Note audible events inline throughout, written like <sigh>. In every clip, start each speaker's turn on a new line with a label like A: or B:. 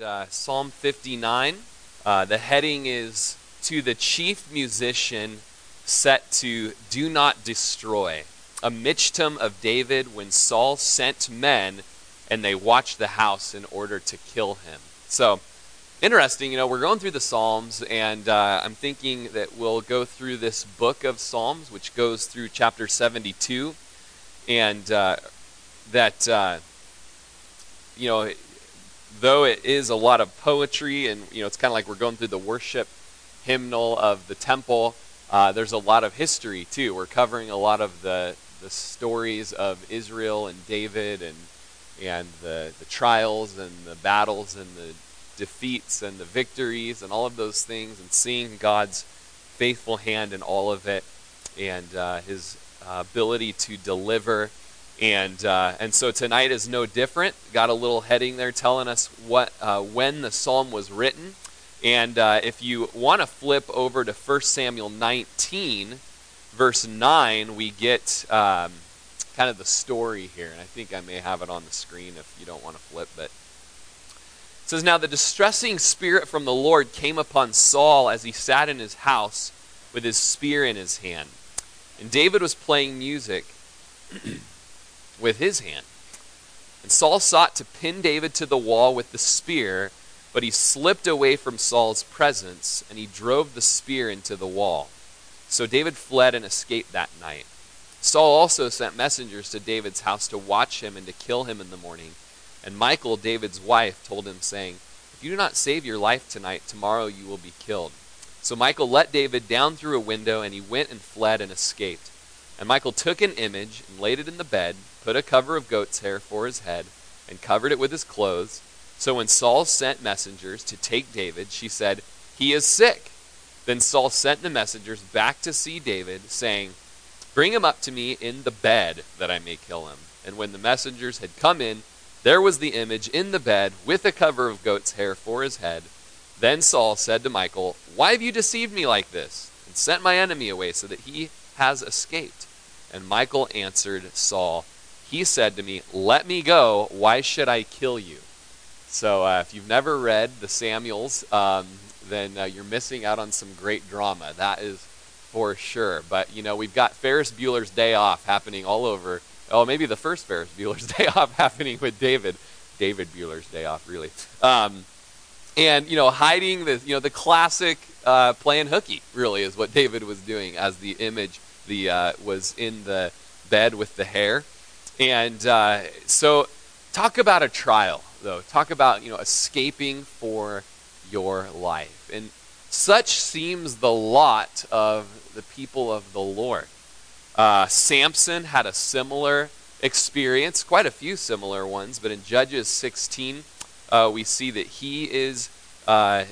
A: uh, Psalm 59. Uh, the heading is To the Chief Musician set to Do Not Destroy. A michtam of David when Saul sent men and they watched the house in order to kill him. So, interesting, you know, we're going through the Psalms, and uh, I'm thinking that we'll go through this book of Psalms, which goes through chapter 72, and uh, that, uh, you know, though it is a lot of poetry, and, you know, it's kind of like we're going through the worship hymnal of the temple, uh, there's a lot of history, too. We're covering a lot of the, the stories of Israel and David and and the, the trials and the battles and the defeats and the victories and all of those things and seeing God's faithful hand in all of it and uh, his uh, ability to deliver. And, uh, and so tonight is no different. Got a little heading there telling us what, uh, when the psalm was written. And uh, if you want to flip over to 1 Samuel 19, verse 9, we get um, kind of the story here. And I think I may have it on the screen if you don't want to flip, but it says, Now the distressing spirit from the Lord came upon Saul as he sat in his house with his spear in his hand. And David was playing music <clears throat> with his hand. And Saul sought to pin David to the wall with the spear, but he slipped away from Saul's presence, and he drove the spear into the wall. So David fled and escaped that night. Saul also sent messengers to David's house to watch him and to kill him in the morning. And Michal, David's wife, told him, saying, If you do not save your life tonight, tomorrow you will be killed. So Michal let David down through a window, and he went and fled and escaped. And Michal took an image and laid it in the bed, put a cover of goat's hair for his head, and covered it with his clothes. So when Saul sent messengers to take David, she said, He is sick. Then Saul sent the messengers back to see David, saying, Bring him up to me in the bed, that I may kill him. And when the messengers had come in, there was the image in the bed with a cover of goat's hair for his head. Then Saul said to Michal, Why have you deceived me like this, and sent my enemy away so that he has escaped? And Michal answered Saul, He said to me, Let me go. Why should I kill you? So uh, if you've never read the Samuels, um, then uh, you're missing out on some great drama. That is for sure. But, you know, we've got Ferris Bueller's Day Off happening all over oh, maybe the first Ferris Bueller's <laughs> Day Off happening with David. David Bueller's Day Off, really. Um, and you know, hiding the you know the classic uh, playing hooky really is what David was doing as the image the uh, was in the bed with the hair, and uh, so talk about a trial though. Talk about you know escaping for your life, and such seems the lot of the people of the Lord. Uh, Samson had a similar experience, quite a few similar ones, but in Judges 16, uh, we see that he is uh,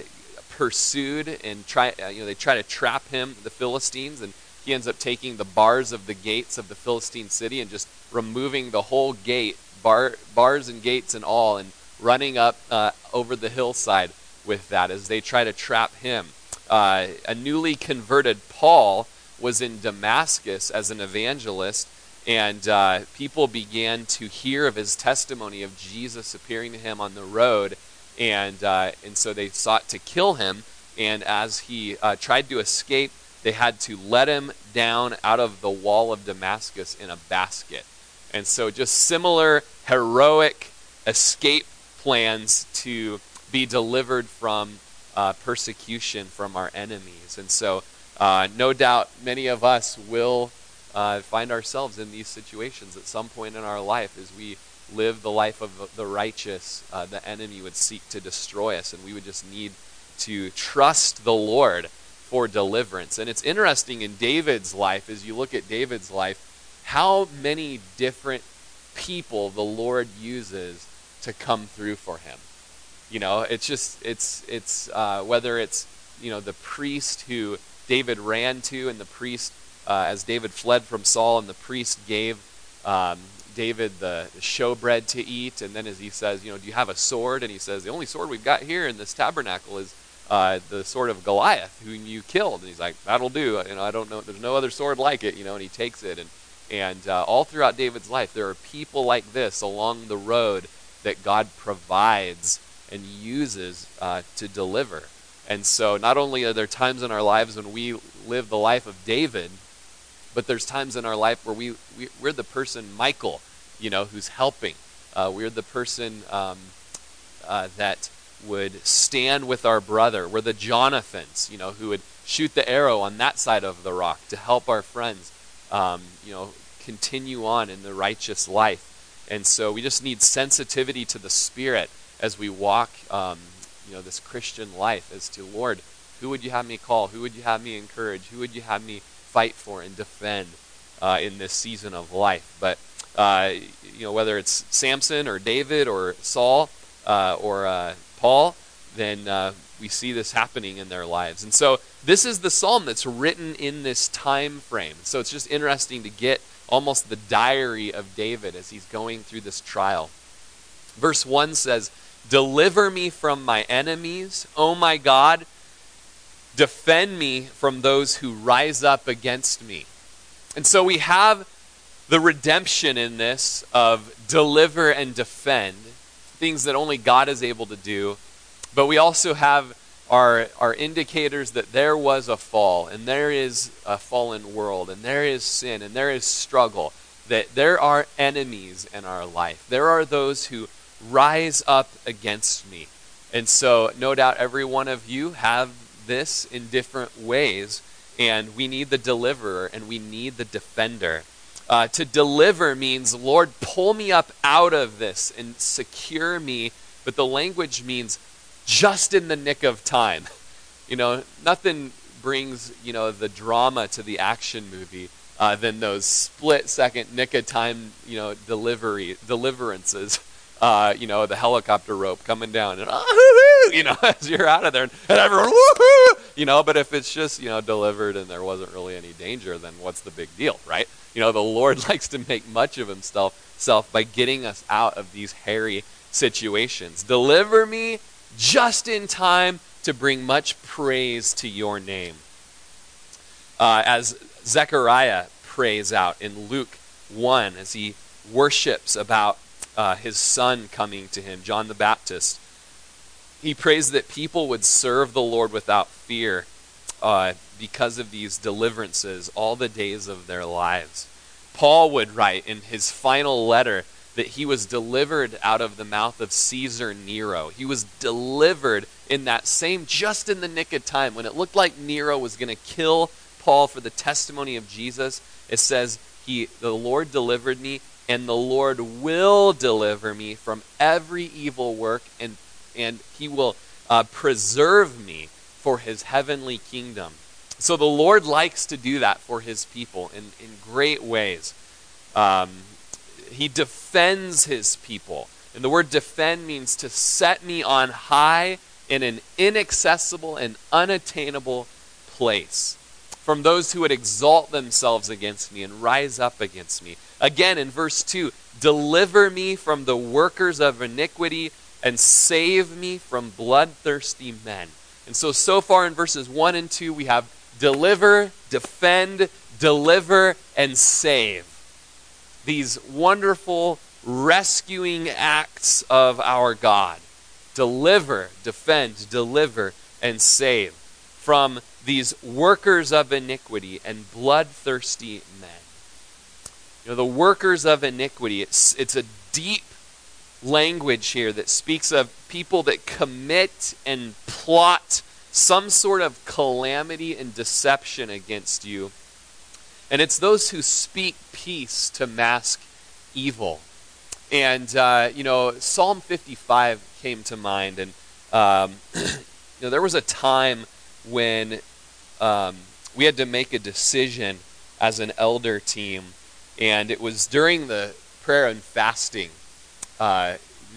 A: pursued and try. Uh, you know, they try to trap him, the Philistines, and he ends up taking the bars of the gates of the Philistine city and just removing the whole gate, bar, bars and gates and all, and running up uh, over the hillside with that as they try to trap him. Uh, a newly converted Paul was in Damascus as an evangelist, and uh, people began to hear of his testimony of Jesus appearing to him on the road, and uh, and so they sought to kill him. And as he uh, tried to escape, they had to let him down out of the wall of Damascus in a basket. And so, just similar heroic escape plans to be delivered from uh, persecution from our enemies. And so, uh, no doubt many of us will uh, find ourselves in these situations at some point in our life as we live the life of the righteous. Uh, the enemy would seek to destroy us, and we would just need to trust the Lord for deliverance. And it's interesting in David's life, as you look at David's life, how many different people the Lord uses to come through for him. You know, it's just it's it's uh, whether it's you know the priest who David ran to, and the priest, uh, as David fled from Saul, and the priest gave um, David the, the showbread to eat. And then as he says, you know, do you have a sword? And he says, the only sword we've got here in this tabernacle is uh, the sword of Goliath, whom you killed. And he's like, that'll do. You know, I don't know. There's no other sword like it. You know, and he takes it. And and uh, all throughout David's life, there are people like this along the road that God provides and uses uh, to deliver. And so, not only are there times in our lives when we live the life of David, but there's times in our life where we, we we're the person Michal, you know, who's helping. Uh, we're the person um, uh, that would stand with our brother. We're the Jonathans, you know, who would shoot the arrow on that side of the rock to help our friends, um, you know, continue on in the righteous life. And so we just need sensitivity to the Spirit as we walk, um, you know, this Christian life as to, Lord, who would you have me call? Who would you have me encourage? Who would you have me fight for and defend uh, in this season of life? But, uh, you know, whether it's Samson or David or Saul uh, or uh, Paul, then uh, we see this happening in their lives. And so this is the psalm that's written in this time frame. So it's just interesting to get almost the diary of David as he's going through this trial. Verse 1 says, Deliver me from my enemies, O my God. Defend me from those who rise up against me. And so we have the redemption in this of deliver and defend, things that only God is able to do. But we also have our, our indicators that there was a fall, and there is a fallen world, and there is sin, and there is struggle, that there are enemies in our life. There are those who rise up against me. And so, no doubt, every one of you have this in different ways, and we need the deliverer and we need the defender. Uh, to deliver means, Lord, pull me up out of this and secure me. But the language means just in the nick of time. <laughs> You know, nothing brings, you know, the drama to the action movie uh, than those split second nick of time, you know, delivery deliverances. <laughs> Uh, you know, the helicopter rope coming down and oh, <laughs> you know, as you're out of there and, and everyone woohoo, you know. But if it's just you know delivered and there wasn't really any danger, then what's the big deal, right? You know, the Lord <laughs> likes to make much of Himself self by getting us out of these hairy situations. Deliver me just in time to bring much praise to your name. Uh, as Zechariah prays out in Luke 1, as he worships about uh, his son coming to him, John the Baptist, he prays that people would serve the Lord without fear uh, because of these deliverances all the days of their lives. Paul would write in his final letter that he was delivered out of the mouth of Caesar Nero. He was delivered in that same, just in the nick of time, when it looked like Nero was going to kill Paul for the testimony of Jesus. It says, he, the Lord delivered me, and the Lord will deliver me from every evil work, and, and he will uh, preserve me for his heavenly kingdom. So the Lord likes to do that for his people in, in great ways. Um, he defends his people. And the word defend means to set me on high in an inaccessible and unattainable place from those who would exalt themselves against me and rise up against me. Again, in verse 2, deliver me from the workers of iniquity and save me from bloodthirsty men. And so, so far in verses 1 and 2, we have deliver, defend, deliver, and save these wonderful rescuing acts of our God. Deliver, defend, deliver, and save from these workers of iniquity and bloodthirsty men. You know, the workers of iniquity, it's, it's a deep language here that speaks of people that commit and plot some sort of calamity and deception against you and it's those who speak peace to mask evil. And, uh, you know, Psalm 55 came to mind. And, um, <clears throat> you know, there was a time when um, we had to make a decision as an elder team. And it was during the prayer and fasting uh,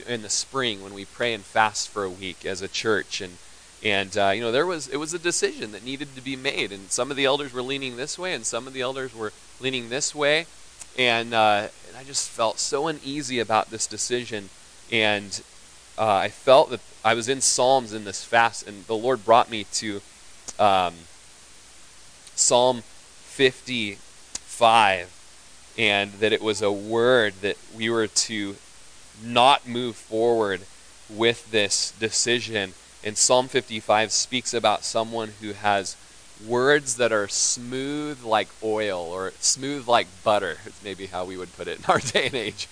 A: in the spring when we pray and fast for a week as a church. And and uh, you know, there was it was a decision that needed to be made, and some of the elders were leaning this way, and some of the elders were leaning this way, and, uh, and I just felt so uneasy about this decision, and uh, I felt that I was in Psalms in this fast, and the Lord brought me to um, Psalm 55, and that it was a word that we were to not move forward with this decision. And Psalm 55 speaks about someone who has words that are smooth like oil or smooth like butter, <laughs> is maybe how we would put it in our <laughs> day and age.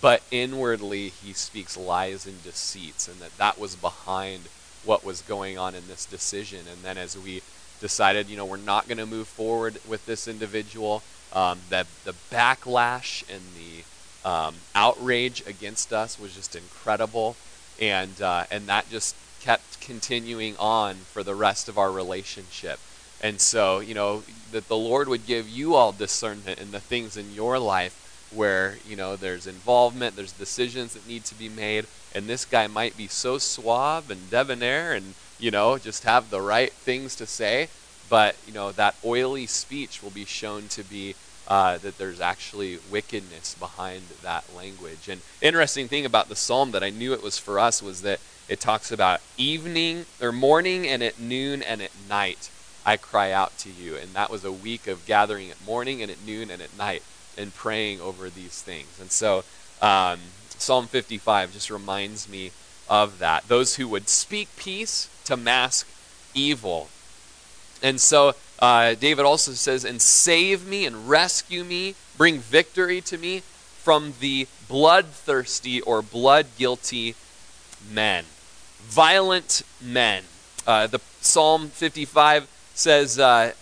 A: But inwardly, he speaks lies and deceits, and that that was behind what was going on in this decision. And then as we decided, you know, we're not going to move forward with this individual, um, that the backlash and the um, outrage against us was just incredible, and uh, and that just kept continuing on for the rest of our relationship. And so, you know, that the Lord would give you all discernment in the things in your life where, you know, there's involvement, there's decisions that need to be made, and this guy might be so suave and debonair and, you know, just have the right things to say, but, you know, that oily speech will be shown to be uh, that there's actually wickedness behind that language. And interesting thing about the psalm that I knew it was for us was that it talks about evening or morning and at noon and at night I cry out to you. And that was a week of gathering at morning and at noon and at night and praying over these things. And so um, Psalm 55 just reminds me of that. Those who would speak peace to mask evil. And so uh, David also says, and save me and rescue me, bring victory to me from the bloodthirsty or blood guilty men, violent men. Uh, the Psalm 55 says, uh,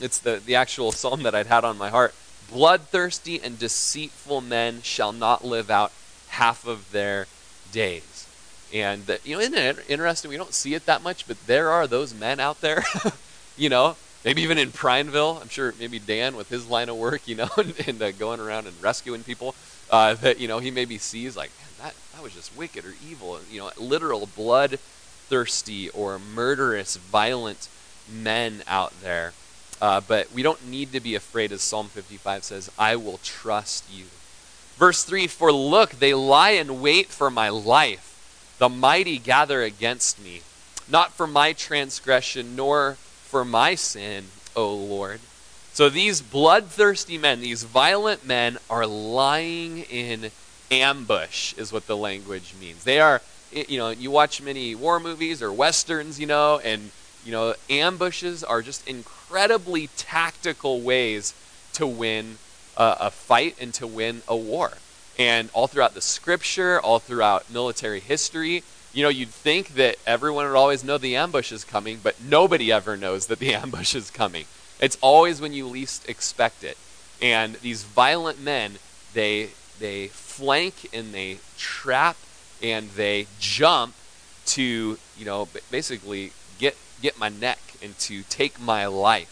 A: it's the, the actual psalm that I'd had on my heart bloodthirsty and deceitful men shall not live out half of their days. And, uh, you know, isn't it interesting? We don't see it that much, but there are those men out there, <laughs> you know, maybe even in Prineville. I'm sure maybe Dan with his line of work, you know, <laughs> and, uh, going around and rescuing people, uh, that, you know, he maybe sees like, man, that, that was just wicked or evil, you know, literal bloodthirsty or murderous, violent men out there. Uh, but we don't need to be afraid, as Psalm 55 says, I will trust you. Verse 3 For look, they lie in wait for my life. The mighty gather against me, not for my transgression, nor for my sin, O Lord. So these bloodthirsty men, these violent men, are lying in ambush, is what the language means. They are, you know, you watch many war movies or westerns, you know, and you know, ambushes are just incredibly tactical ways to win a, a fight and to win a war. And all throughout the scripture, all throughout military history, you know, you'd think that everyone would always know the ambush is coming, but nobody ever knows that the <laughs> ambush is coming. It's always when you least expect it. And these violent men, they they flank and they trap and they jump to, you know, basically get get my neck and to take my life.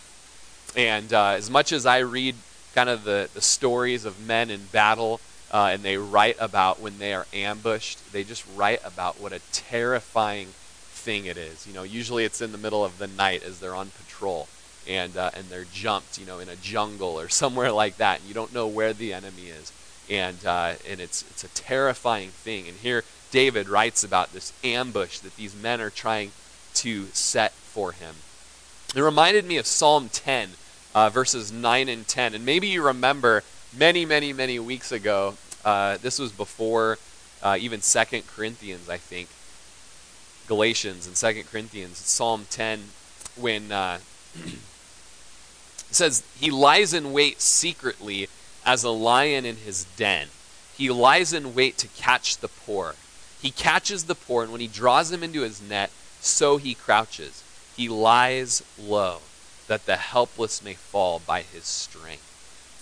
A: And uh, as much as I read kind of the, the stories of men in battle, uh, and they write about when they are ambushed, they just write about what a terrifying thing it is. You know, usually it's in the middle of the night as they're on patrol. And, uh, and they're jumped, you know, in a jungle or <laughs> somewhere like that. And you don't know where the enemy is, and uh, and it's it's a terrifying thing. And here David writes about this ambush that these men are trying to set for him. It reminded me of Psalm 10, uh, verses 9 and 10. And maybe you remember many, many, many weeks ago, uh, this was before uh, even Second Corinthians, I think. Galatians and Second Corinthians, Psalm 10, when uh, <clears throat> it says, He lies in wait secretly as a lion in his den. He lies in wait to catch the poor. He catches the poor, and when he draws them into his net, so he crouches. He lies low, that the helpless may fall by his strength.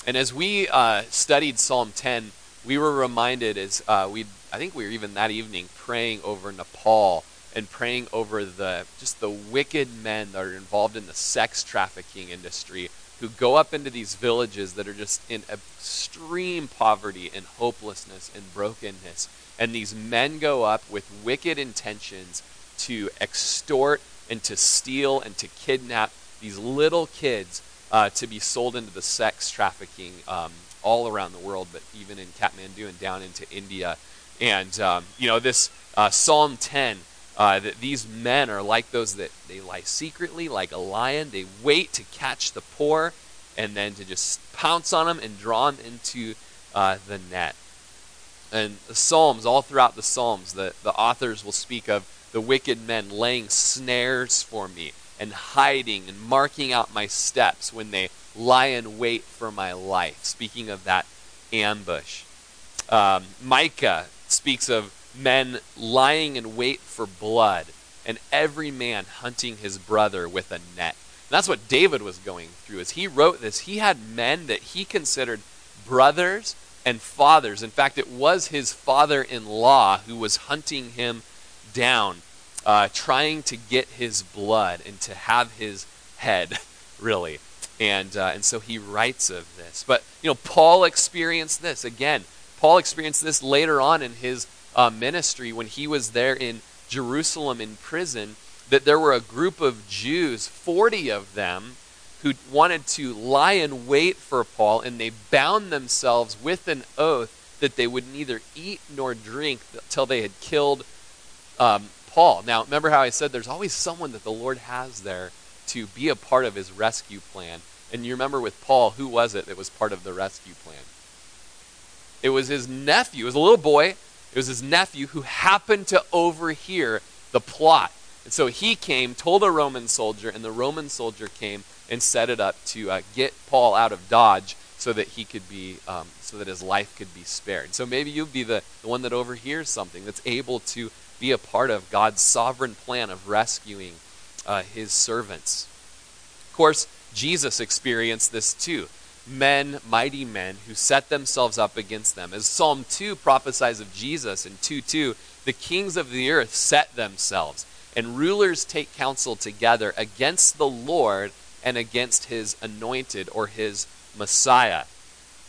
A: And as we uh, studied Psalm 10, we were reminded as uh, we, I think we were even that evening praying over Nepal and praying over the just the wicked men that are involved in the sex trafficking industry who go up into these villages that are just in extreme poverty and hopelessness and brokenness. And these men go up with wicked intentions to extort and to steal and to kidnap these little kids uh, to be sold into the sex trafficking um, all around the world, but even in Kathmandu and down into India. And, um, you know, this uh, Psalm 10, uh, that these men are like those that they lie secretly, like a lion. They wait to catch the poor and then to just pounce on them and draw them into uh, the net. And the Psalms, all throughout the Psalms, the, the authors will speak of the wicked men laying snares for me and hiding and marking out my steps when they lie in wait for my life. Speaking of that ambush. Um, Micah speaks of men lying in wait for blood and every man hunting his brother with a net. And that's what David was going through. As he wrote this, he had men that he considered brothers and fathers. In fact, it was his father in law who was hunting him down, uh, trying to get his blood and to have his head, <laughs> really. And, uh, and so he writes of this. But, you know, Paul experienced this. Again, Paul experienced this later on in his uh, ministry when he was there in Jerusalem in prison. That there were a group of Jews, 40 of them, who wanted to lie in wait for Paul, and they bound themselves with an oath that they would neither eat nor drink until they had killed um, Paul. Now, remember how I said there's always someone that the Lord has there to be a part of his rescue plan. And you remember with Paul, who was it that was part of the rescue plan? It was his nephew. It was a little boy. It was his nephew who happened to overhear the plot. And so he came, told a Roman soldier, and the Roman soldier came and set it up to uh, get Paul out of Dodge so that he could be, um, so that his life could be spared. So maybe you'd be the, the one that overhears something that's able to be a part of God's sovereign plan of rescuing uh, his servants. Of course, Jesus experienced this too. Men, mighty men, who set themselves up against them. As Psalm 2 prophesies of Jesus in 2 2, the kings of the earth set themselves, and rulers take counsel together against the Lord and against his anointed or his Messiah.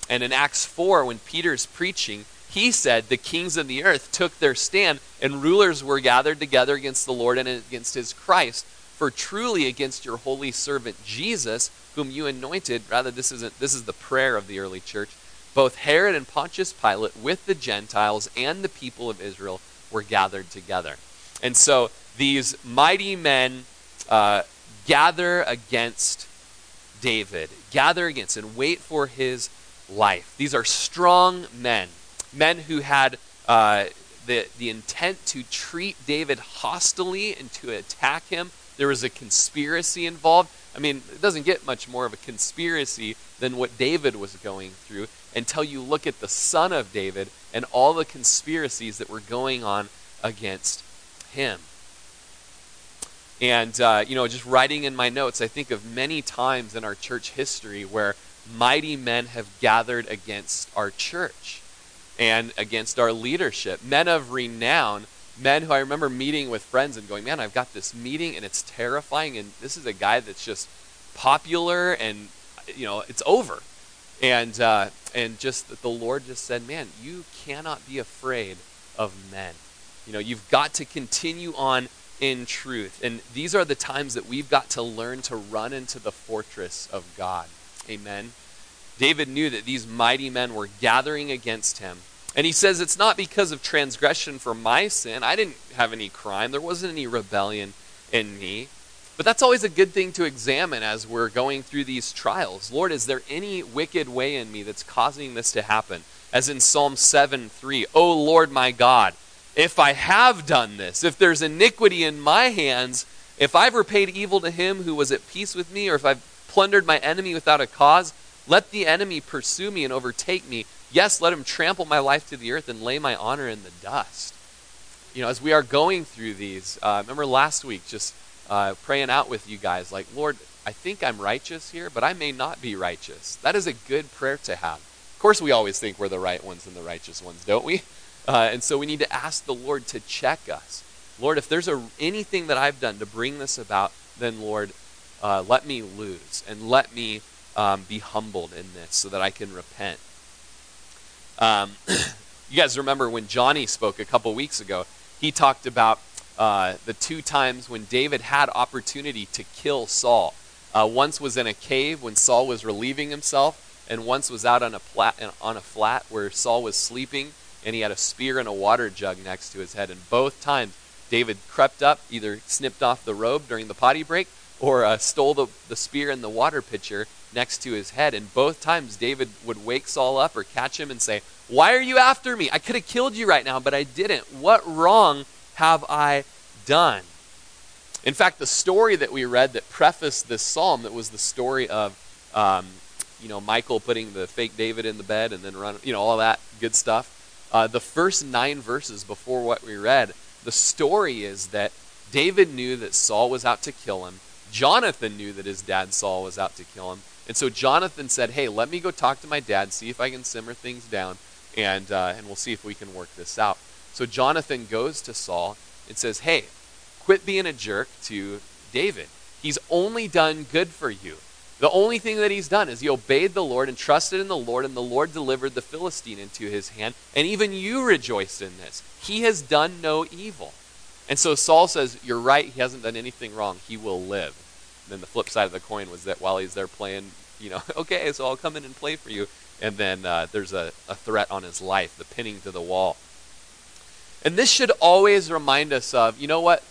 A: And in Acts 4, when Peter's preaching, he said the kings of the earth took their stand and rulers were gathered together against the Lord and against his Christ. For truly against your holy servant Jesus, whom you anointed, rather this isn't this is the prayer of the early church, both Herod and Pontius Pilate with the Gentiles and the people of Israel were gathered together. And so these mighty men uh, gather against David, gather against and wait for his life. These are strong men, men who had uh, the, the intent to treat David hostilely and to attack him. There was a conspiracy involved. I mean, it doesn't get much more of a conspiracy than what David was going through until you look at the son of David and all the conspiracies that were going on against him. And, uh, you know, just writing in my notes, I think of many times in our church history where mighty men have gathered against our church and against our leadership. Men of renown, men who I remember meeting with friends and going, man, I've got this meeting and it's terrifying. And this is a guy that's just popular and, you know, it's over. And, uh, and just the Lord just said, man, you cannot be afraid of men. You know, you've got to continue on in truth. And these are the times that we've got to learn to run into the fortress of God. Amen. David knew that these mighty men were gathering against him. And he says, It's not because of transgression for my sin. I didn't have any crime, there wasn't any rebellion in me. But that's always a good thing to examine as we're going through these trials. Lord, is there any wicked way in me that's causing this to happen? As in Psalm 7 3, O Lord my God, if I have done this, if there's iniquity in my hands, if I've repaid evil to him who was at peace with me, or if I've plundered my enemy without a cause, let the enemy pursue me and overtake me. Yes, let him trample my life to the earth and lay my honor in the dust. You know, as we are going through these, uh, remember last week just uh, praying out with you guys, like, Lord, I think I'm righteous here, but I may not be righteous. That is a good prayer to have. Of course, we always think we're the right ones and the righteous ones, don't we? Uh, and so we need to ask the Lord to check us. Lord, if there's a, anything that I've done to bring this about, then Lord, uh, let me lose and let me um, be humbled in this so that I can repent. Um, <clears throat> you guys remember when Johnny spoke a couple weeks ago? He talked about uh, the two times when David had opportunity to kill Saul. Uh, once was in a cave when Saul was relieving himself, and once was out on a, plat, on a flat where Saul was sleeping and he had a spear and a water jug next to his head. And both times, David crept up, either snipped off the robe during the potty break, or uh, stole the, the spear and the water pitcher next to his head. And both times, David would wake Saul up or catch him and say, Why are you after me? I could have killed you right now, but I didn't. What wrong have I done? In fact, the story that we read that prefaced this psalm, that was the story of, um, you know, Michal putting the fake David in the bed and then run, you know, all that good stuff. Uh, the first nine verses before what we read, the story is that David knew that Saul was out to kill him. Jonathan knew that his dad Saul was out to kill him. And so Jonathan said, Hey, let me go talk to my dad, see if I can simmer things down, and, uh, and we'll see if we can work this out. So Jonathan goes to Saul and says, Hey, quit being a jerk to David. He's only done good for you. The only thing that he's done is he obeyed the Lord and trusted in the Lord, and the Lord delivered the Philistine into his hand. And even you rejoiced in this. He has done no evil. And so Saul says, You're right, he hasn't done anything wrong. He will live. And then the flip side of the coin was that while he's there playing, you know, <laughs> okay, so I'll come in and play for you. And then uh, there's a, a threat on his life, the pinning to the wall. And this should always remind us of, you know what?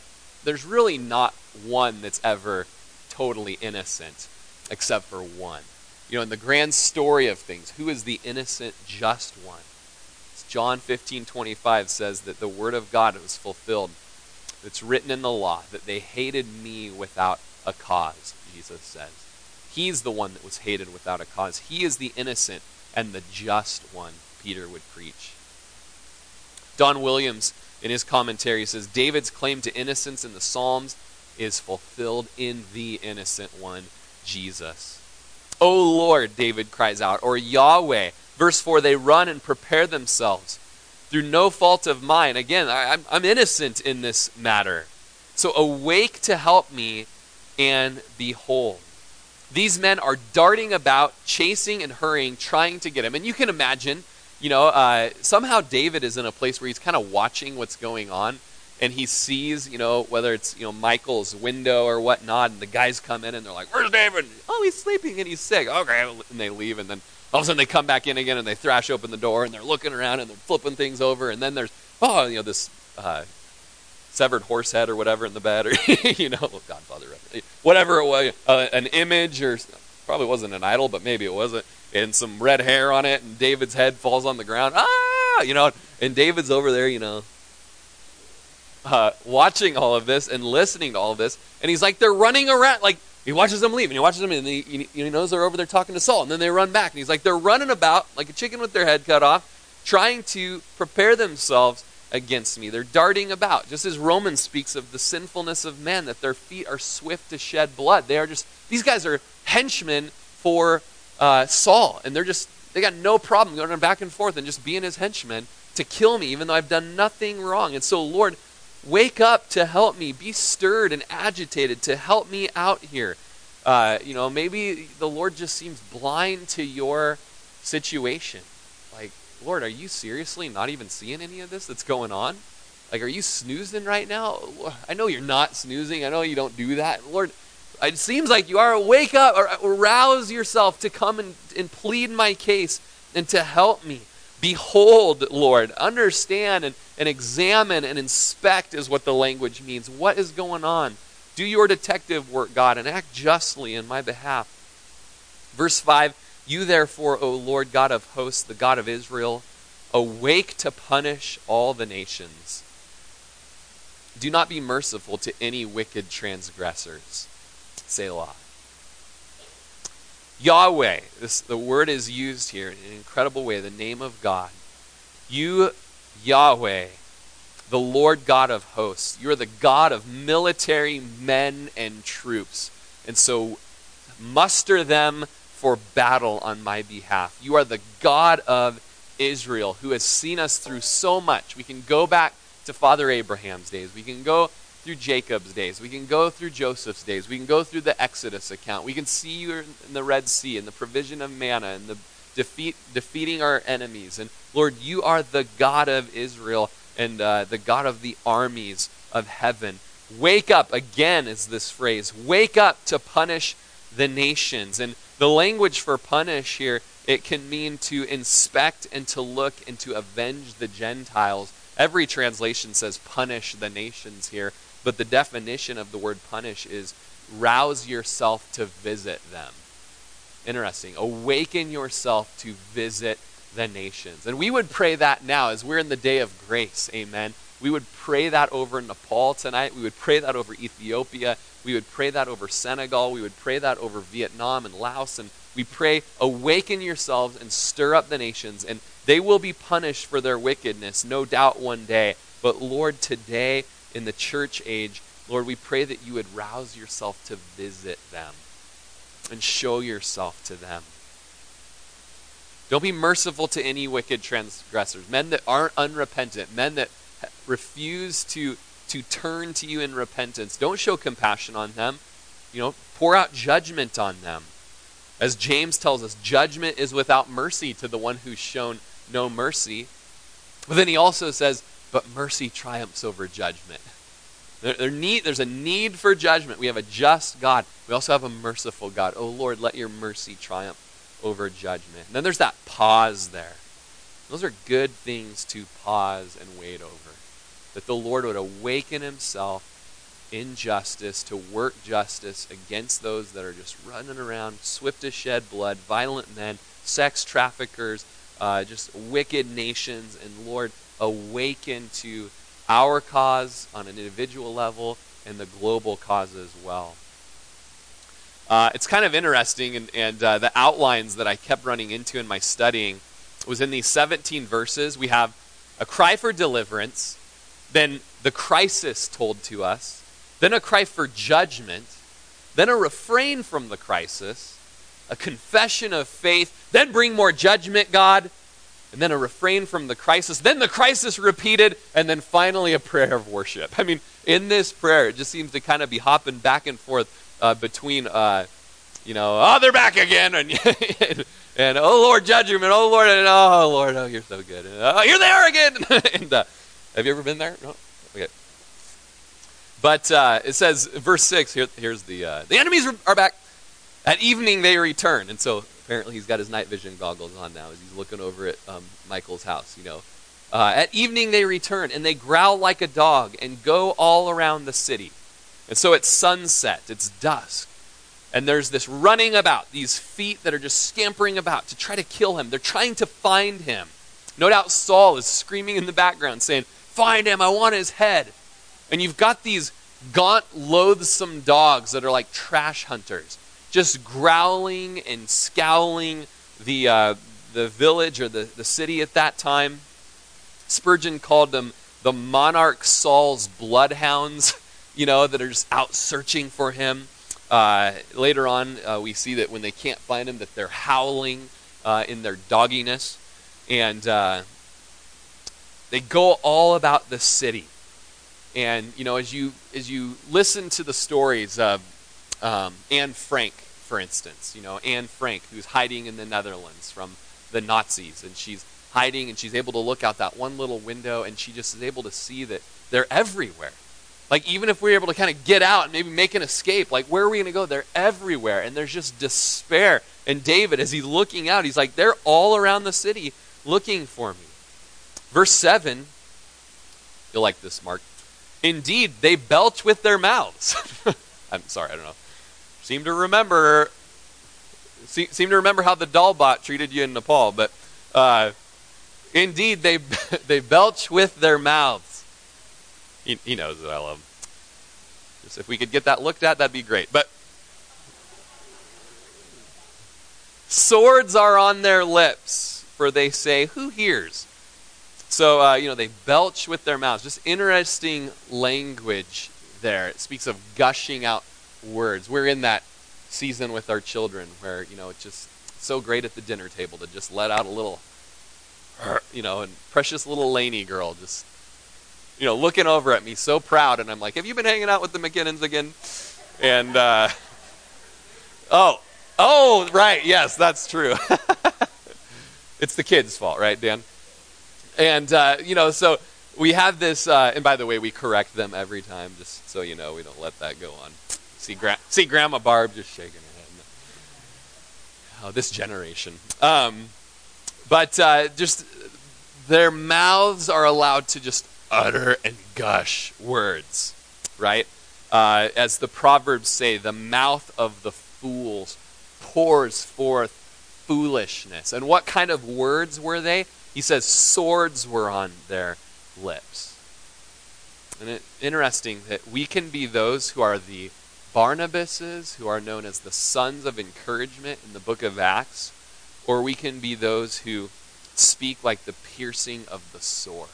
A: There's really not one that's ever totally innocent except for one. You know, in the grand story of things, who is the innocent, just one? It's John 15 25 says that the word of God was fulfilled. It's written in the law that they hated me without a cause, Jesus says. He's the one that was hated without a cause. He is the innocent and the just one, Peter would preach. Don Williams, in his commentary, says David's claim to innocence in the Psalms is fulfilled in the innocent one, Jesus. O Lord, David cries out, or Yahweh. Verse 4 they run and prepare themselves through no fault of mine. Again, I, am I'm innocent in this matter. So awake to help me and behold. These men are darting about, chasing and hurrying, trying to get him. And you can imagine, you know, uh, somehow David is in a place where he's kind of watching what's going on and he sees, you know, whether it's, you know, Michal's window or whatnot, and the guys come in and they're like, Where's David? Oh, he's sleeping and he's sick. Okay. And they leave, and then all of a sudden they come back in again and they thrash open the door and they're looking around and they're flipping things over, and then there's, oh, you know, this uh, severed horse head or whatever in the bed, or, <laughs> you know, Godfather, whatever it was, uh, an image, or probably wasn't an idol, but maybe it wasn't, and some red hair on it, and David's head falls on the ground. Ah! You know, and David's over there, you know, uh, watching all of this and listening to all of this, and he's like, they're running around. Like he watches them leave, and he watches them, and he, he knows they're over there talking to Saul, and then they run back, and he's like, they're running about like a chicken with their head cut off, trying to prepare themselves against me. They're darting about, just as Romans speaks of the sinfulness of men, that their feet are swift to shed blood. They are just these guys are henchmen for uh, Saul, and they're just they got no problem going back and forth and just being his henchmen to kill me, even though I've done nothing wrong. And so, Lord, Wake up to help me. Be stirred and agitated to help me out here. Uh, you know, maybe the Lord just seems blind to your situation. Like, Lord, are you seriously not even seeing any of this that's going on? Like, are you snoozing right now? I know you're not snoozing. I know you don't do that. Lord, it seems like you are. Wake up or rouse yourself to come and, and plead my case and to help me. Behold, Lord, understand and, and examine and inspect is what the language means. What is going on? Do your detective work, God, and act justly in my behalf. Verse 5 You therefore, O Lord God of hosts, the God of Israel, awake to punish all the nations. Do not be merciful to any wicked transgressors. Selah. Yahweh, this, the word is used here in an incredible way, the name of God. You, Yahweh, the Lord God of hosts, you are the God of military men and troops. And so muster them for battle on my behalf. You are the God of Israel who has seen us through so much. We can go back to Father Abraham's days. We can go through Jacob's days. We can go through Joseph's days. We can go through the Exodus account. We can see you in the Red Sea and the provision of manna and the defeat, defeating our enemies. And Lord, you are the God of Israel and uh, the God of the armies of heaven. Wake up, again, is this phrase. Wake up to punish the nations. And the language for punish here, it can mean to inspect and to look and to avenge the Gentiles. Every translation says punish the nations here. But the definition of the word punish is rouse yourself to visit them. interesting. Awaken yourself to visit the nations. And we would pray that now as we're in the day of grace. Amen. We would pray that over Nepal tonight. We would pray that over Ethiopia. We would pray that over Senegal. We would pray that over Vietnam and Laos. And we pray, awaken yourselves and stir up the nations. And they will be punished for their wickedness, no doubt one day. But Lord, today in the church age, Lord, we pray that you would rouse yourself to visit them and show yourself to them. Don't be merciful to any wicked transgressors, men that aren't unrepentant, men that refuse to, to turn to you in repentance. Don't show compassion on them. You know, pour out judgment on them. As James tells us, judgment is without mercy to the one who's shown no mercy. But then he also says, but mercy triumphs over judgment. There, there need, there's a need for judgment. We have a just God. We also have a merciful God. Oh Lord, let your mercy triumph over judgment. And then there's that pause there. Those are good things to pause and wait over. That the Lord would awaken himself in justice to work justice against those that are just running around, swift to shed blood, violent men, sex traffickers, uh, just wicked nations. And Lord, awaken to our cause on an individual level and the global cause as well. Uh, it's kind of interesting, and, and uh, the outlines that I kept running into in my studying was in these 17 verses. We have a cry for deliverance, then the crisis told to us, then a cry for judgment, then a refrain from the crisis, a confession of faith, then bring more judgment, God, and then a refrain from the crisis, then the crisis repeated, and then finally a prayer of worship. I mean, in this prayer, it just seems to kind of be hopping back and forth uh, between, uh, you know, oh, they're back again, and, and, <laughs> and, oh, Lord, judgment, oh, Lord, and oh, Lord, oh, you're so good. And, oh, here they are again. <laughs> and, uh, have you ever been there? No? Okay. But uh, it says, verse 6, here, here's the, uh, the enemies are back. At evening they return. And so apparently he's got his night vision goggles on now as he's looking over at um, Michal's house, you know. Uh, at evening they return, and they growl like a dog and go all around the city. And so it's sunset, it's dusk. And there's this running about, these feet that are just scampering about to try to kill him. They're trying to find him. No doubt Saul is screaming in the background saying, Find him, I want his head. And you've got these gaunt, loathsome dogs that are like trash hunters just growling and scowling the, uh, the village or the, the city at that time. Spurgeon called them the monarch Saul's bloodhounds, <laughs> you know, that are just out searching for him. Uh, later on, uh, we see that when they can't find him, that they're howling uh, in their dogginess, and uh, they go all about the city. And you know, as you as you listen to the stories of um, Anne Frank, for instance, you know, Anne Frank, who's hiding in the Netherlands from the Nazis, and she's hiding and she's able to look out that one little window and she just is able to see that they're everywhere. Like, even if we are able to kind of get out and maybe make an escape, like, where are we going to go? They're everywhere. And there's just despair. And David, as he's looking out, he's like, they're all around the city looking for me. Verse 7, you'll like this, Mark. Indeed, they belch with their mouths. <laughs> I'm sorry, I don't know seem to remember seem to remember how the dal bhat treated you in Nepal, but uh, indeed they <laughs> they belch with their mouths. He, he knows that I love. Just if we could get that looked at, that'd be great. But swords are on their lips, for they say, "Who hears?" So uh, you know they belch with their mouths. Just interesting language there. It speaks of gushing out words. We're in that season with our children where, you know, it's just so great at the dinner table to just let out a little, <clears throat> you know, and precious little Laney girl just, you know, looking over at me so proud. And I'm like, have you been hanging out with the McKinnons again? And, uh, oh, oh, right. Yes, that's true. <laughs> it's the kids' fault, right, Dan? And, uh, you know, so we have this, uh, and by the way, we correct them every time, just so you know, we don't let that go on. See, gra- see Grandma Barb just shaking her head. Oh, this generation. Um, but uh, just their mouths are allowed to just utter and gush words, right? Uh, as the Proverbs say, the mouth of the fools pours forth foolishness. And what kind of words were they? He says, swords were on their lips. And it's interesting that we can be those who are the Barnabases, who are known as the sons of encouragement in the book of Acts, or we can be those who speak like the piercing of the sword.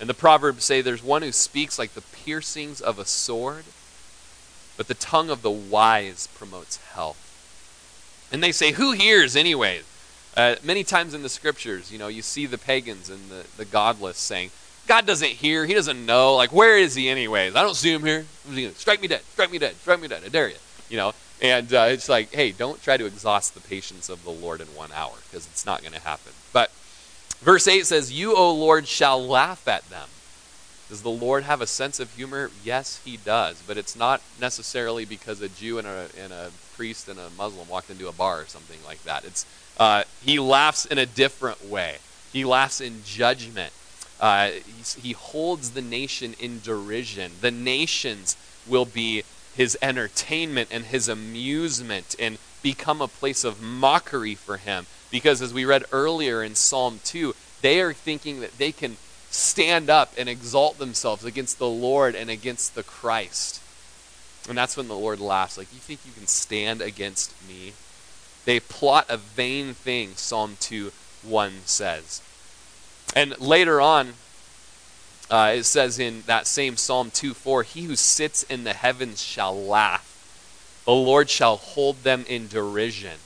A: And the Proverbs say there's one who speaks like the piercings of a sword, but the tongue of the wise promotes health. And they say, Who hears anyway? Uh, many times in the scriptures, you know, you see the pagans and the, the godless saying, God doesn't hear. He doesn't know. Like, where is he anyways? I don't see him here. Strike me dead. Strike me dead. Strike me dead. I dare you. You know, and uh, it's like, hey, don't try to exhaust the patience of the Lord in one hour because it's not going to happen. But verse 8 says, You, O Lord, shall laugh at them. Does the Lord have a sense of humor? Yes, he does. But it's not necessarily because a Jew and a, and a priest and a Muslim walked into a bar or something like that. It's uh, he laughs in a different way. He laughs in judgment. Uh, he holds the nation in derision. The nations will be his entertainment and his amusement and become a place of mockery for him. Because as we read earlier in Psalm 2, they are thinking that they can stand up and exalt themselves against the Lord and against the Christ. And that's when the Lord laughs. Like, you think you can stand against me? They plot a vain thing, Psalm 2 1 says. And later on, uh, it says in that same Psalm 2 4, He who sits in the heavens shall laugh. The Lord shall hold them in derision.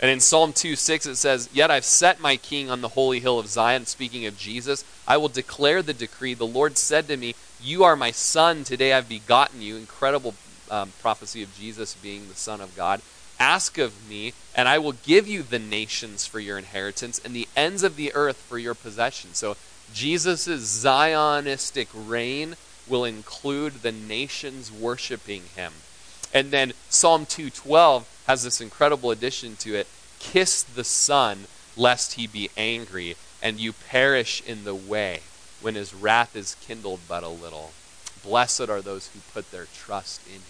A: And in Psalm 2 6, it says, Yet I've set my king on the holy hill of Zion. Speaking of Jesus, I will declare the decree. The Lord said to me, You are my son. Today I've begotten you. Incredible um, prophecy of Jesus being the Son of God. Ask of me, and I will give you the nations for your inheritance and the ends of the earth for your possession. So Jesus' Zionistic reign will include the nations worshiping him. And then Psalm 212 has this incredible addition to it Kiss the Son, lest he be angry, and you perish in the way when his wrath is kindled but a little. Blessed are those who put their trust in him.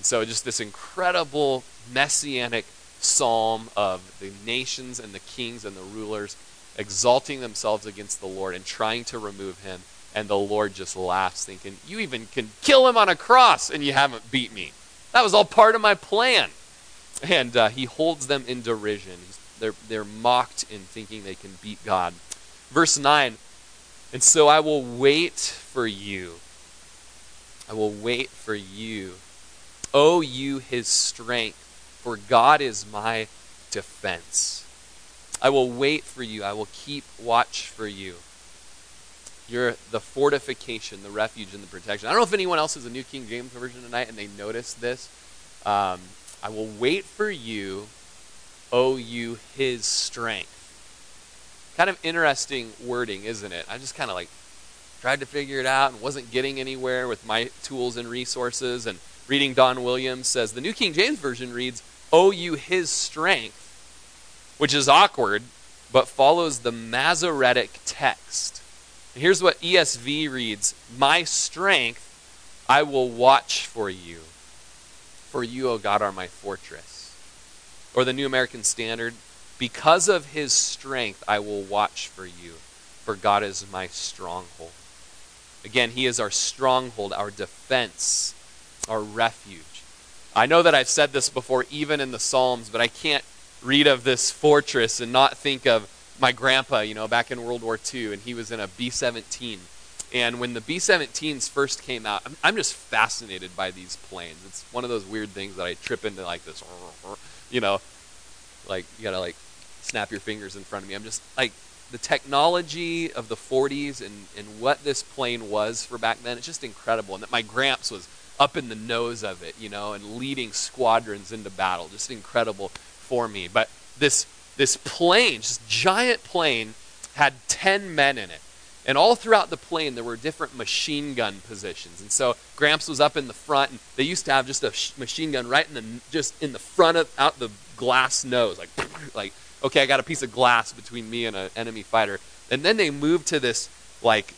A: And so, just this incredible messianic psalm of the nations and the kings and the rulers exalting themselves against the Lord and trying to remove him. And the Lord just laughs, thinking, You even can kill him on a cross and you haven't beat me. That was all part of my plan. And uh, he holds them in derision. They're, they're mocked in thinking they can beat God. Verse 9 And so I will wait for you. I will wait for you owe you his strength, for God is my defense. I will wait for you. I will keep watch for you. You're the fortification, the refuge, and the protection. I don't know if anyone else has a New King James Version tonight and they notice this. Um, I will wait for you, owe you his strength. Kind of interesting wording, isn't it? I just kind of like tried to figure it out and wasn't getting anywhere with my tools and resources. And reading Don Williams says the New King James Version reads, Owe you his strength, which is awkward, but follows the Masoretic text. And here's what ESV reads My strength I will watch for you. For you, O God, are my fortress. Or the New American Standard, because of his strength I will watch for you, for God is my stronghold. Again, he is our stronghold, our defense our refuge. I know that I've said this before, even in the Psalms, but I can't read of this fortress and not think of my grandpa, you know, back in World War II, and he was in a B 17. And when the B 17s first came out, I'm, I'm, just fascinated by these planes. It's one of those weird things that I trip into, like this, you know, like you gotta like snap your fingers in front of me. I'm just like, the technology of the 40s and, and what this plane was for back then, it's just incredible. And that my gramps was up in the nose of it, you know, and leading squadrons into battle. Just incredible for me. But this this plane, this giant plane, had 10 men in it. And all throughout the plane, there were different machine gun positions. And so Gramps was up in the front, and they used to have just a sh- machine gun right in the just in the front of out the glass nose, like <laughs> like okay, I got a piece of glass between me and an enemy fighter. And then they moved to this like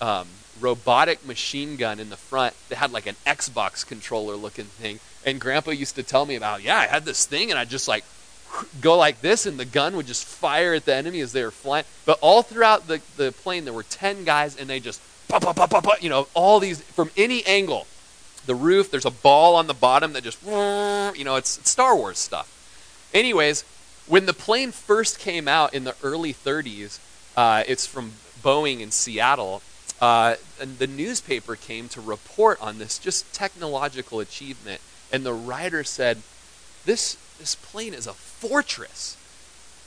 A: um, robotic machine gun in the front that had like an Xbox controller looking thing. And Grandpa used to tell me about, yeah, I had this thing, and I just like go like this, and the gun would just fire at the enemy as they were flying. But all throughout the, the plane, there were 10 guys, and they just, you know, all these, from any angle. The roof, there's a ball on the bottom that just, you know, it's, it's Star Wars stuff. Anyways, when the plane first came out in the early 30s, uh, it's from Boeing in Seattle. Uh, and the newspaper came to report on this just technological achievement, and the writer said, "This this plane is a fortress."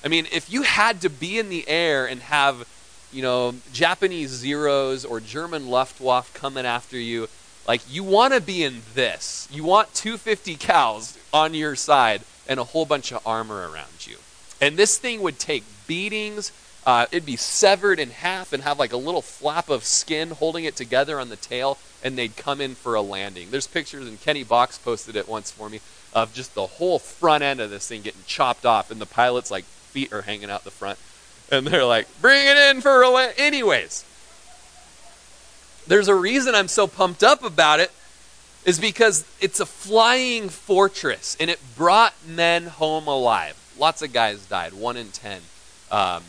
A: I mean, if you had to be in the air and have, you know, Japanese Zeros or German Luftwaffe coming after you, like you want to be in this. You want 250 cows on your side and a whole bunch of armor around you. And this thing would take beatings. Uh, it'd be severed in half and have like a little flap of skin holding it together on the tail, and they'd come in for a landing. There's pictures, and Kenny Box posted it once for me, of just the whole front end of this thing getting chopped off, and the pilot's like feet are hanging out the front. And they're like, bring it in for a landing. Anyways, there's a reason I'm so pumped up about it is because it's a flying fortress and it brought men home alive. Lots of guys died. One in ten um,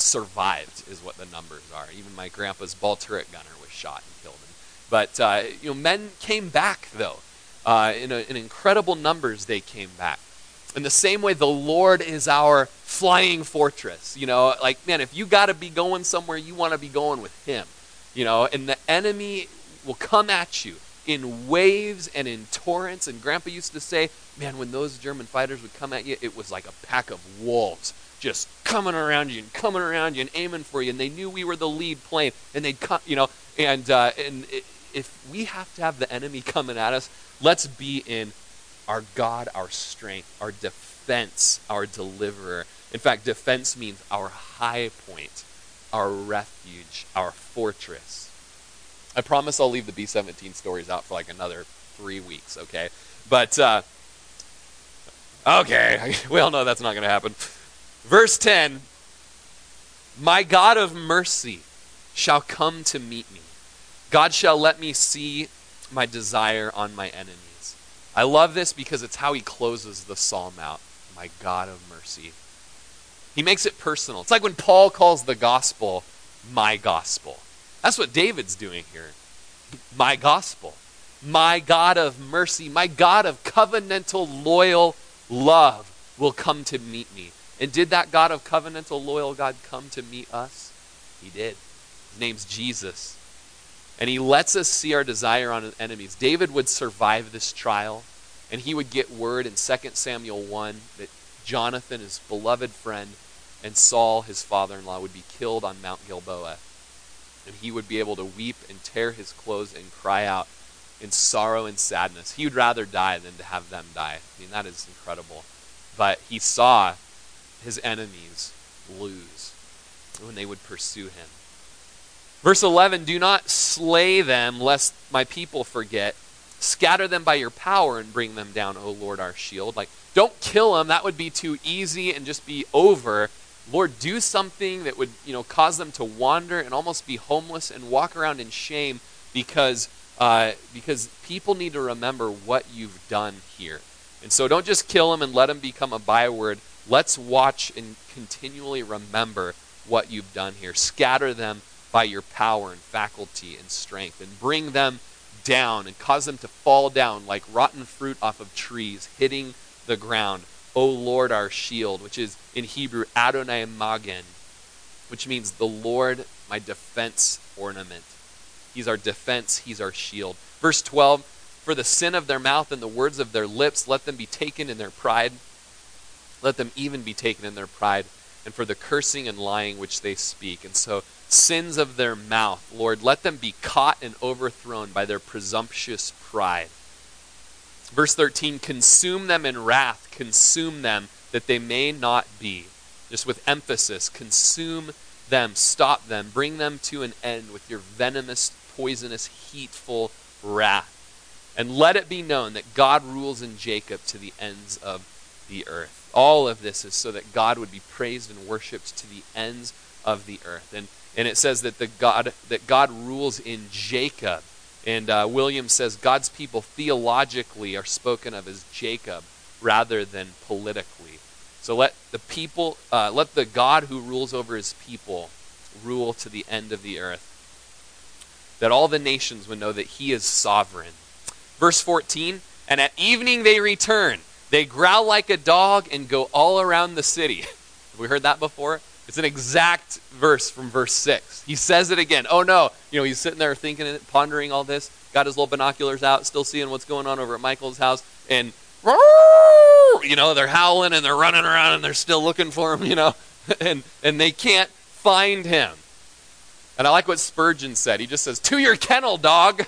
A: survived, is what the numbers are. Even my grandpa's ball turret gunner was shot and killed. Him. But uh, you know, men came back though. Uh, in, a, in incredible numbers, they came back. In the same way, the Lord is our flying fortress. You know, like man, if you got to be going somewhere, you want to be going with Him. You know, and the enemy will come at you in waves and in torrents. And Grandpa used to say, man, when those German fighters would come at you, it was like a pack of wolves just coming around you and coming around you and aiming for you. And they knew we were the lead plane, and they'd come, you know. And uh, and if we have to have the enemy coming at us, let's be in our God, our strength, our defense, our deliverer. In fact, defense means our high point, our refuge, our fortress. I promise I'll leave the B 17 stories out for like another three weeks, okay? But, uh, okay, <laughs> we all know that's not going to happen. Verse 10 My God of mercy shall come to meet me. God shall let me see my desire on my enemies. I love this because it's how he closes the psalm out. My God of mercy. He makes it personal. It's like when Paul calls the gospel my gospel. That's what David's doing here. My gospel. My God of mercy, my God of covenantal, loyal love will come to meet me. And did that God of covenantal, loyal God come to meet us? He did. His name's Jesus. And he lets us see our desire on enemies. David would survive this trial, and he would get word in 2 Samuel 1 that Jonathan, his beloved friend, and Saul, his father in law, would be killed on Mount Gilboa and he would be able to weep and tear his clothes and cry out in sorrow and sadness. He would rather die than to have them die. I mean, that is incredible. But he saw his enemies lose when they would pursue him. Verse 11 Do not slay them, lest my people forget. Scatter them by your power and bring them down, O Lord, our shield. Like, don't kill them. That would be too easy and just be over. Lord, do something that would, you know, cause them to wander and almost be homeless and walk around in shame because uh, because people need to remember what you've done here. And so don't just kill them and let them become a byword. Let's watch and continually remember what you've done here. Scatter them by your power and faculty and strength and bring them down and cause them to fall down like rotten fruit off of trees hitting the ground. O Lord, our shield, which is in Hebrew Adonai Magen, which means the Lord, my defense ornament. He's our defense, He's our shield. Verse 12 For the sin of their mouth and the words of their lips, let them be taken in their pride. Let them even be taken in their pride. And for the cursing and lying which they speak. And so, sins of their mouth, Lord, let them be caught and overthrown by their presumptuous pride. Verse 13 Consume them in wrath, consume them, that they may not be. Just with emphasis, consume them, stop them, bring them to an end with your venomous, poisonous, heatful wrath. And let it be known that God rules in Jacob to the ends of the earth. All of this is so that God would be praised and worshiped to the ends of the earth. And And it says that, the God, that God rules in Jacob. And uh, William says God's people theologically are spoken of as Jacob rather than politically. So let the people, uh, let the God who rules over his people rule to the end of the earth. That all the nations would know that he is sovereign. Verse 14 And at evening they return. They growl like a dog and go all around the city. Have we heard that before? It's an exact verse from verse 6. He says it again. Oh no. You know, he's sitting there thinking and pondering all this, got his little binoculars out, still seeing what's going on over at Michal's house, and you know, they're howling and they're running around and they're still looking for him, <laughs> you know, and, and they can't find him. And I like what Spurgeon said. He just says, To your kennel, dog.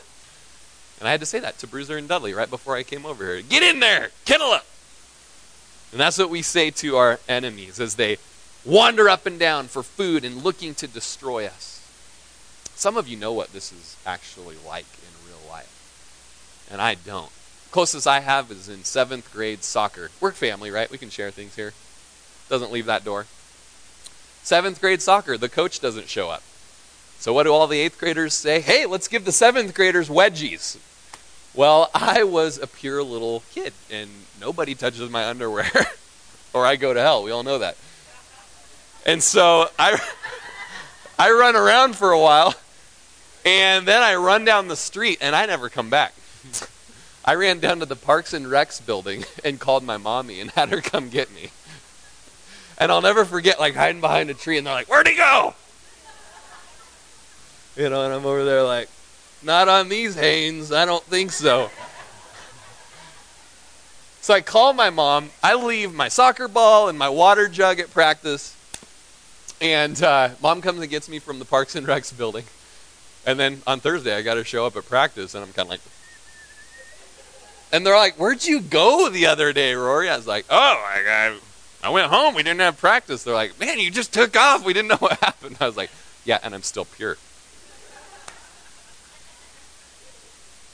A: And I had to say that to Bruiser and Dudley right before I came over here. Get in there, kennel up. And that's what we say to our enemies as they wander up and down for food and looking to destroy us. Some of you know what this is actually like in real life, and I don't. Closest I have is in seventh grade soccer. We're family, right? We can share things here. Doesn't leave that door. Seventh grade soccer, the coach doesn't show up. So what do all the eighth graders say? Hey, let's give the seventh graders wedgies. Well, <laughs> I was a pure little kid, and nobody touches my underwear, <laughs> or I go to hell. We all know that. And so I, <laughs> I run around for a while, and then I run down the street, and I never come back. I ran down to the Parks and Recs building and called my mommy and had her come get me. And I'll never forget, like, hiding behind a tree, and they're like, Where'd he go? You know, and I'm over there, like, Not on these Hanes. I don't think so. So I call my mom. I leave my soccer ball and my water jug at practice. And uh, mom comes and gets me from the Parks and Recs building. And then on Thursday, I got to show up at practice, and I'm kind of like, and they're like, "Where'd you go the other day, Rory?" I was like, "Oh, I, I, I went home. We didn't have practice." They're like, "Man, you just took off. We didn't know what <laughs> happened." I was like, "Yeah, and I'm still pure."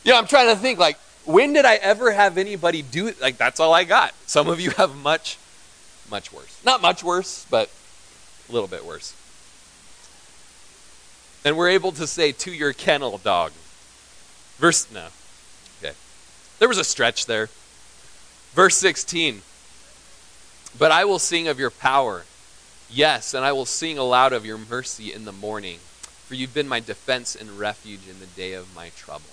A: Yeah, I'm trying to think like, when did I ever have anybody do it? Like, that's all I got. Some of you have much, much worse. Not much worse, but a little bit worse. And we're able to say, to your kennel, dog. Verse, no. Okay. There was a stretch there. Verse 16 But I will sing of your power. Yes, and I will sing aloud of your mercy in the morning, for you've been my defense and refuge in the day of my trouble.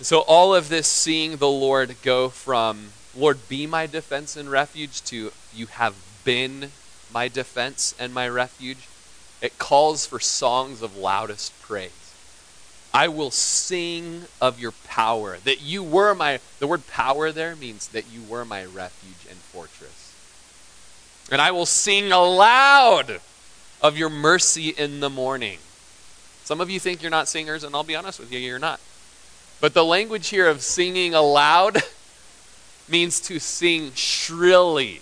A: So, all of this seeing the Lord go from, Lord, be my defense and refuge, to you have been my defense and my refuge, it calls for songs of loudest praise. I will sing of your power. That you were my, the word power there means that you were my refuge and fortress. And I will sing aloud of your mercy in the morning. Some of you think you're not singers, and I'll be honest with you, you're not. But the language here of singing aloud <laughs> means to sing shrilly.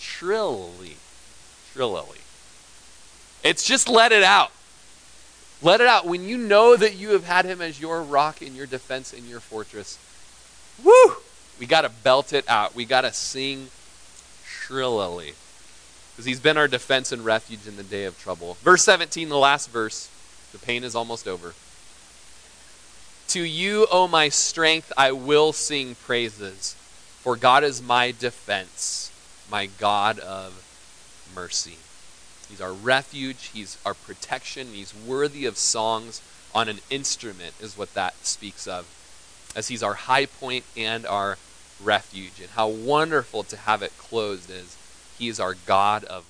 A: Shrilly. Shrilly. It's just let it out. Let it out. When you know that you have had him as your rock and your defense and your fortress, woo! We got to belt it out. We got to sing shrilly. Because he's been our defense and refuge in the day of trouble. Verse 17, the last verse. The pain is almost over. To you, O my strength, I will sing praises, for God is my defense, my God of mercy. He's our refuge. He's our protection. He's worthy of songs on an instrument, is what that speaks of. As he's our high point and our refuge. And how wonderful to have it closed as he is our God of